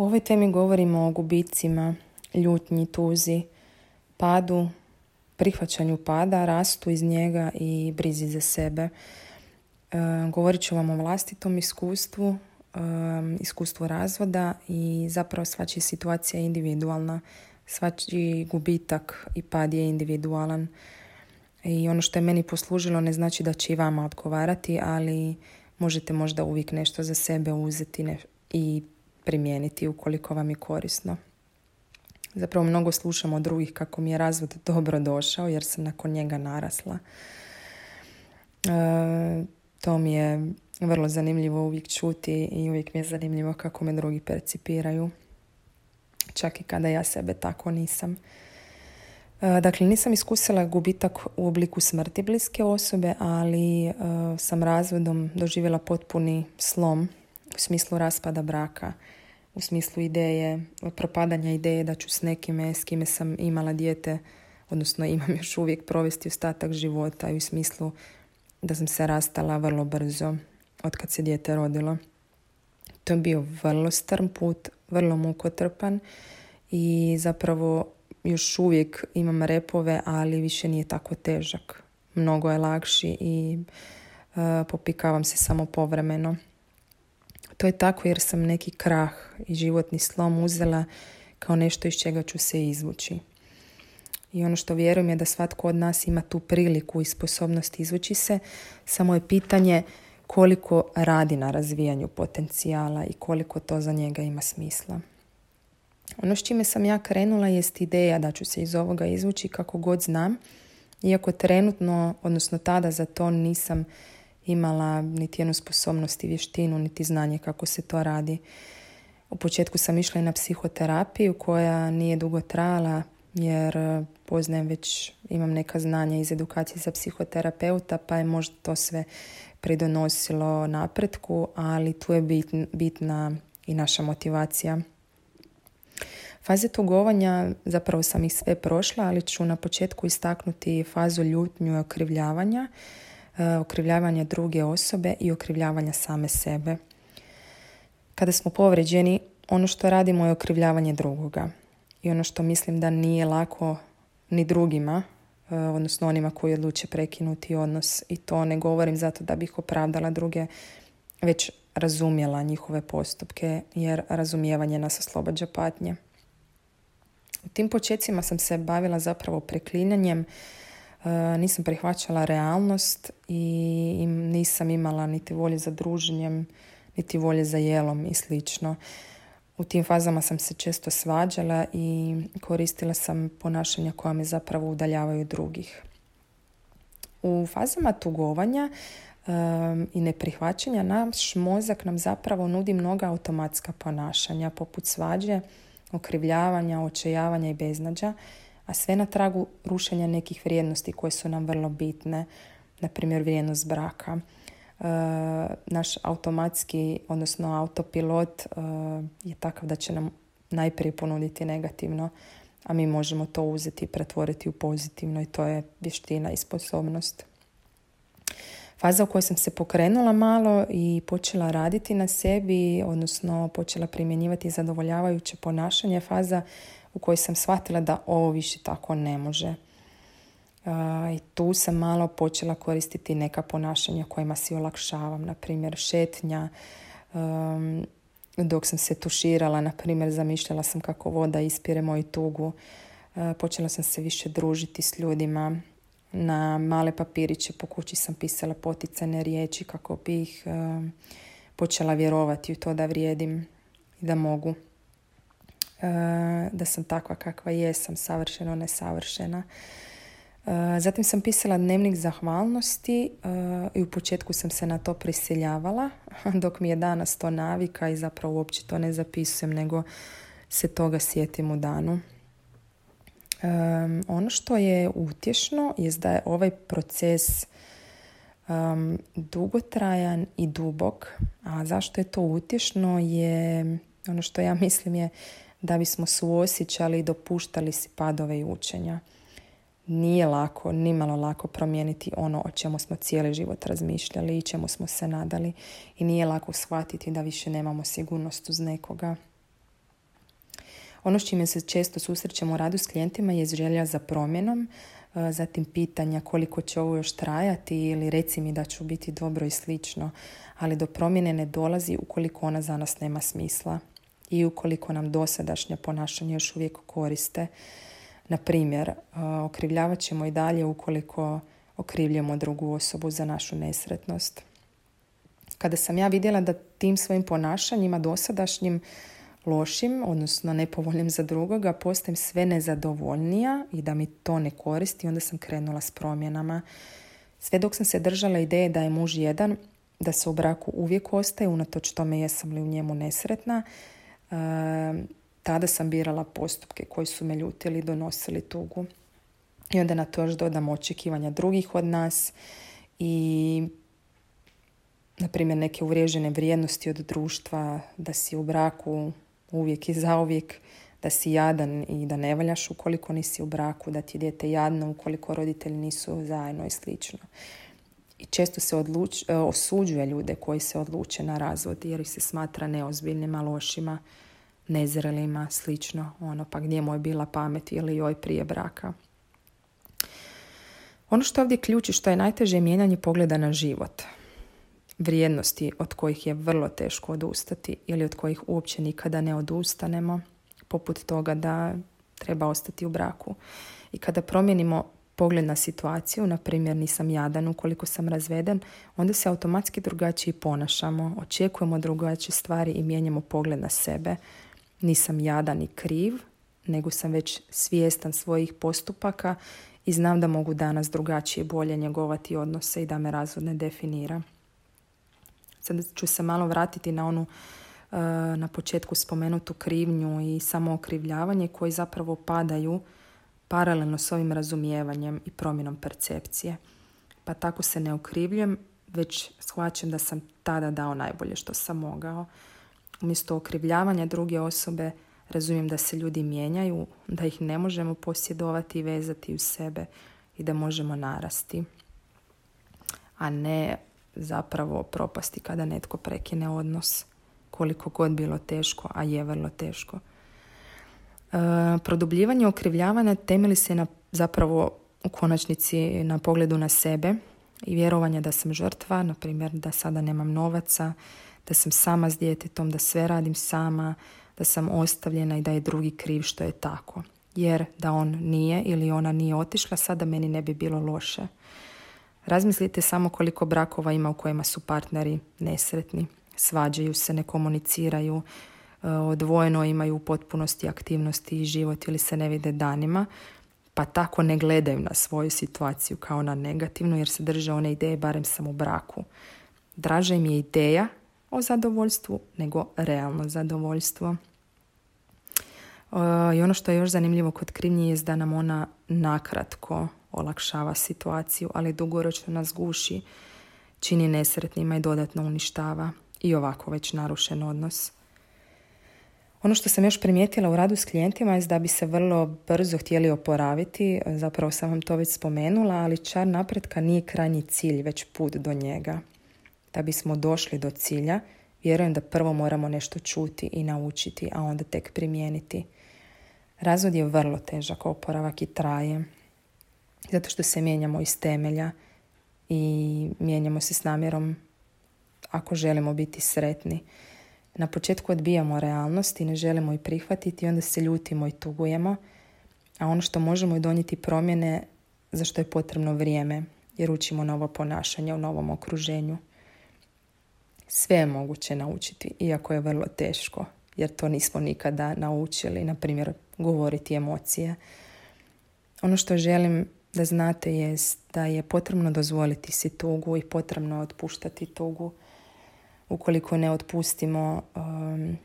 U ovoj temi govorimo o gubicima, ljutnji, tuzi, padu, prihvaćanju pada, rastu iz njega i brizi za sebe. E, govorit ću vam o vlastitom iskustvu, e, iskustvu razvoda i zapravo svačija situacija je individualna. Svačiji gubitak i pad je individualan. I ono što je meni poslužilo ne znači da će i vama odgovarati, ali možete možda uvijek nešto za sebe uzeti i primijeniti ukoliko vam je korisno. Zapravo mnogo slušam od drugih kako mi je razvod dobro došao jer sam nakon njega narasla. E, to mi je vrlo zanimljivo uvijek čuti i uvijek mi je zanimljivo kako me drugi percipiraju. Čak i kada ja sebe tako nisam. E, dakle, nisam iskusila gubitak u obliku smrti bliske osobe, ali e, sam razvodom doživjela potpuni slom smislu raspada braka u smislu ideje, propadanja ideje da ću s nekime s kime sam imala dijete, odnosno imam još uvijek provesti ostatak života i u smislu da sam se rastala vrlo brzo od kad se dijete rodilo. To je bio vrlo strm put, vrlo mukotrpan i zapravo još uvijek imam repove, ali više nije tako težak. Mnogo je lakši i uh, popikavam se samo povremeno. To je tako jer sam neki krah i životni slom uzela kao nešto iz čega ću se izvući. I ono što vjerujem je da svatko od nas ima tu priliku i sposobnost izvući se, samo je pitanje koliko radi na razvijanju potencijala i koliko to za njega ima smisla. Ono s čime sam ja krenula jest ideja da ću se iz ovoga izvući kako god znam, iako trenutno, odnosno tada za to nisam imala niti jednu sposobnost i vještinu, niti znanje kako se to radi. U početku sam išla i na psihoterapiju koja nije dugo trajala jer e, poznajem već, imam neka znanja iz edukacije za psihoterapeuta pa je možda to sve pridonosilo napretku, ali tu je bitna i naša motivacija. Faze tugovanja, zapravo sam ih sve prošla, ali ću na početku istaknuti fazu ljutnju i okrivljavanja okrivljavanja druge osobe i okrivljavanja same sebe. Kada smo povređeni, ono što radimo je okrivljavanje drugoga. I ono što mislim da nije lako ni drugima, e, odnosno onima koji odluče prekinuti odnos. I to ne govorim zato da bih opravdala druge, već razumjela njihove postupke, jer razumijevanje nas oslobađa patnje. U tim počecima sam se bavila zapravo preklinjanjem, E, nisam prihvaćala realnost i nisam imala niti volje za druženjem, niti volje za jelom i slično. U tim fazama sam se često svađala i koristila sam ponašanja koja me zapravo udaljavaju drugih. U fazama tugovanja um, i neprihvaćanja naš mozak nam zapravo nudi mnoga automatska ponašanja poput svađe, okrivljavanja, očajavanja i beznađa a sve na tragu rušenja nekih vrijednosti koje su nam vrlo bitne, na primjer vrijednost braka. E, naš automatski, odnosno autopilot e, je takav da će nam najprije ponuditi negativno, a mi možemo to uzeti i pretvoriti u pozitivno i to je vještina i sposobnost. Faza u kojoj sam se pokrenula malo i počela raditi na sebi, odnosno počela primjenjivati zadovoljavajuće ponašanje, faza u kojoj sam shvatila da ovo više tako ne može. I tu sam malo počela koristiti neka ponašanja kojima si olakšavam, na primjer šetnja, dok sam se tuširala, na primjer zamišljala sam kako voda ispire moju tugu, počela sam se više družiti s ljudima, na male papiriće po kući sam pisala poticane riječi kako bih počela vjerovati u to da vrijedim i da mogu. Eh, da sam takva kakva jesam, savršeno nesavršena. Zatim sam pisala dnevnik zahvalnosti i u početku sam se na to prisiljavala, dok mi je danas to navika i zapravo uopće to ne zapisujem, nego se toga sjetim u danu. Ono što je utješno je da je ovaj proces um, dugotrajan i dubok. A zašto je to utješno je, ono što ja mislim je da bismo suosjećali i dopuštali si padove i učenja. Nije lako, nimalo lako promijeniti ono o čemu smo cijeli život razmišljali i čemu smo se nadali. I nije lako shvatiti da više nemamo sigurnost uz nekoga. Ono s čime se često susrećemo u radu s klijentima je želja za promjenom, E, zatim pitanja koliko će ovo još trajati ili reci mi da ću biti dobro i slično, ali do promjene ne dolazi ukoliko ona za nas nema smisla i ukoliko nam dosadašnje ponašanje još uvijek koriste. Na primjer, e, okrivljavat ćemo i dalje ukoliko okrivljamo drugu osobu za našu nesretnost. Kada sam ja vidjela da tim svojim ponašanjima dosadašnjim lošim, odnosno nepovoljnim za drugoga, postajem sve nezadovoljnija i da mi to ne koristi, onda sam krenula s promjenama. Sve dok sam se držala ideje da je muž jedan, da se u braku uvijek ostaje, unatoč tome jesam li u njemu nesretna, e, tada sam birala postupke koji su me ljutili donosili tugu. I onda na to još dodam očekivanja drugih od nas i na primjer neke uvriježene vrijednosti od društva da si u braku uvijek i zauvijek da si jadan i da ne valjaš ukoliko nisi u braku, da ti je dijete jadno ukoliko roditelji nisu zajedno i slično. I često se odluč, e, osuđuje ljude koji se odluče na razvod jer ih se smatra neozbiljnima, lošima, nezrelima, slično. Ono, pa gdje mu je bila pamet ili joj prije braka. Ono što ovdje ključi što je najteže je mijenjanje pogleda na život vrijednosti od kojih je vrlo teško odustati ili od kojih uopće nikada ne odustanemo, poput toga da treba ostati u braku. I kada promijenimo pogled na situaciju, na primjer nisam jadan ukoliko sam razveden, onda se automatski drugačije ponašamo, očekujemo drugačije stvari i mijenjamo pogled na sebe. Nisam jadan i kriv, nego sam već svjestan svojih postupaka i znam da mogu danas drugačije bolje njegovati odnose i da me razvod ne definira. Sad ću se malo vratiti na onu e, na početku spomenutu krivnju i samo okrivljavanje koji zapravo padaju paralelno s ovim razumijevanjem i promjenom percepcije. Pa tako se ne okrivljujem, već shvaćam da sam tada dao najbolje što sam mogao. Umjesto okrivljavanja druge osobe razumijem da se ljudi mijenjaju, da ih ne možemo posjedovati i vezati u sebe i da možemo narasti. A ne zapravo propasti kada netko prekine odnos koliko god bilo teško, a je vrlo teško. E, produbljivanje okrivljavanja temeli se na zapravo u konačnici na pogledu na sebe i vjerovanje da sam žrtva, na primjer da sada nemam novaca, da sam sama s djetetom, da sve radim sama, da sam ostavljena i da je drugi kriv što je tako. Jer da on nije ili ona nije otišla, sada meni ne bi bilo loše. Razmislite samo koliko brakova ima u kojima su partneri nesretni, svađaju se, ne komuniciraju, e, odvojeno imaju u potpunosti aktivnosti i život ili se ne vide danima, pa tako ne gledaju na svoju situaciju kao na negativnu jer se drže one ideje barem sam u braku. Draža im je ideja o zadovoljstvu nego realno zadovoljstvo. E, I ono što je još zanimljivo kod krivnje je da nam ona nakratko olakšava situaciju, ali dugoročno nas guši, čini nesretnima i dodatno uništava i ovako već narušen odnos. Ono što sam još primijetila u radu s klijentima je da bi se vrlo brzo htjeli oporaviti, zapravo sam vam to već spomenula, ali čar napretka nije krajnji cilj, već put do njega. Da bismo došli do cilja, vjerujem da prvo moramo nešto čuti i naučiti, a onda tek primijeniti. Razvod je vrlo težak oporavak i traje. Zato što se mijenjamo iz temelja i mijenjamo se s namjerom ako želimo biti sretni. Na početku odbijamo realnost i ne želimo i prihvatiti onda se ljutimo i tugujemo. A ono što možemo je donijeti promjene za što je potrebno vrijeme jer učimo novo ponašanje u novom okruženju. Sve je moguće naučiti, iako je vrlo teško, jer to nismo nikada naučili, na primjer, govoriti emocije. Ono što želim da znate jest da je potrebno dozvoliti si tugu i potrebno otpuštati tugu. Ukoliko ne otpustimo, um,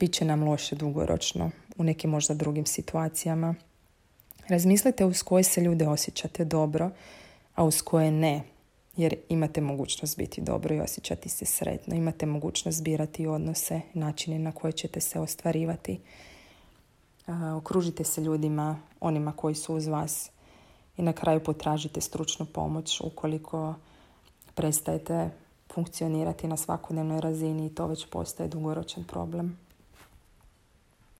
bit će nam loše dugoročno u nekim možda drugim situacijama. Razmislite uz koje se ljude osjećate dobro, a uz koje ne, jer imate mogućnost biti dobro i osjećati se sretno. Imate mogućnost birati odnose, načine na koje ćete se ostvarivati. Okružite se ljudima, onima koji su uz vas i na kraju potražite stručnu pomoć ukoliko prestajete funkcionirati na svakodnevnoj razini i to već postaje dugoročan problem.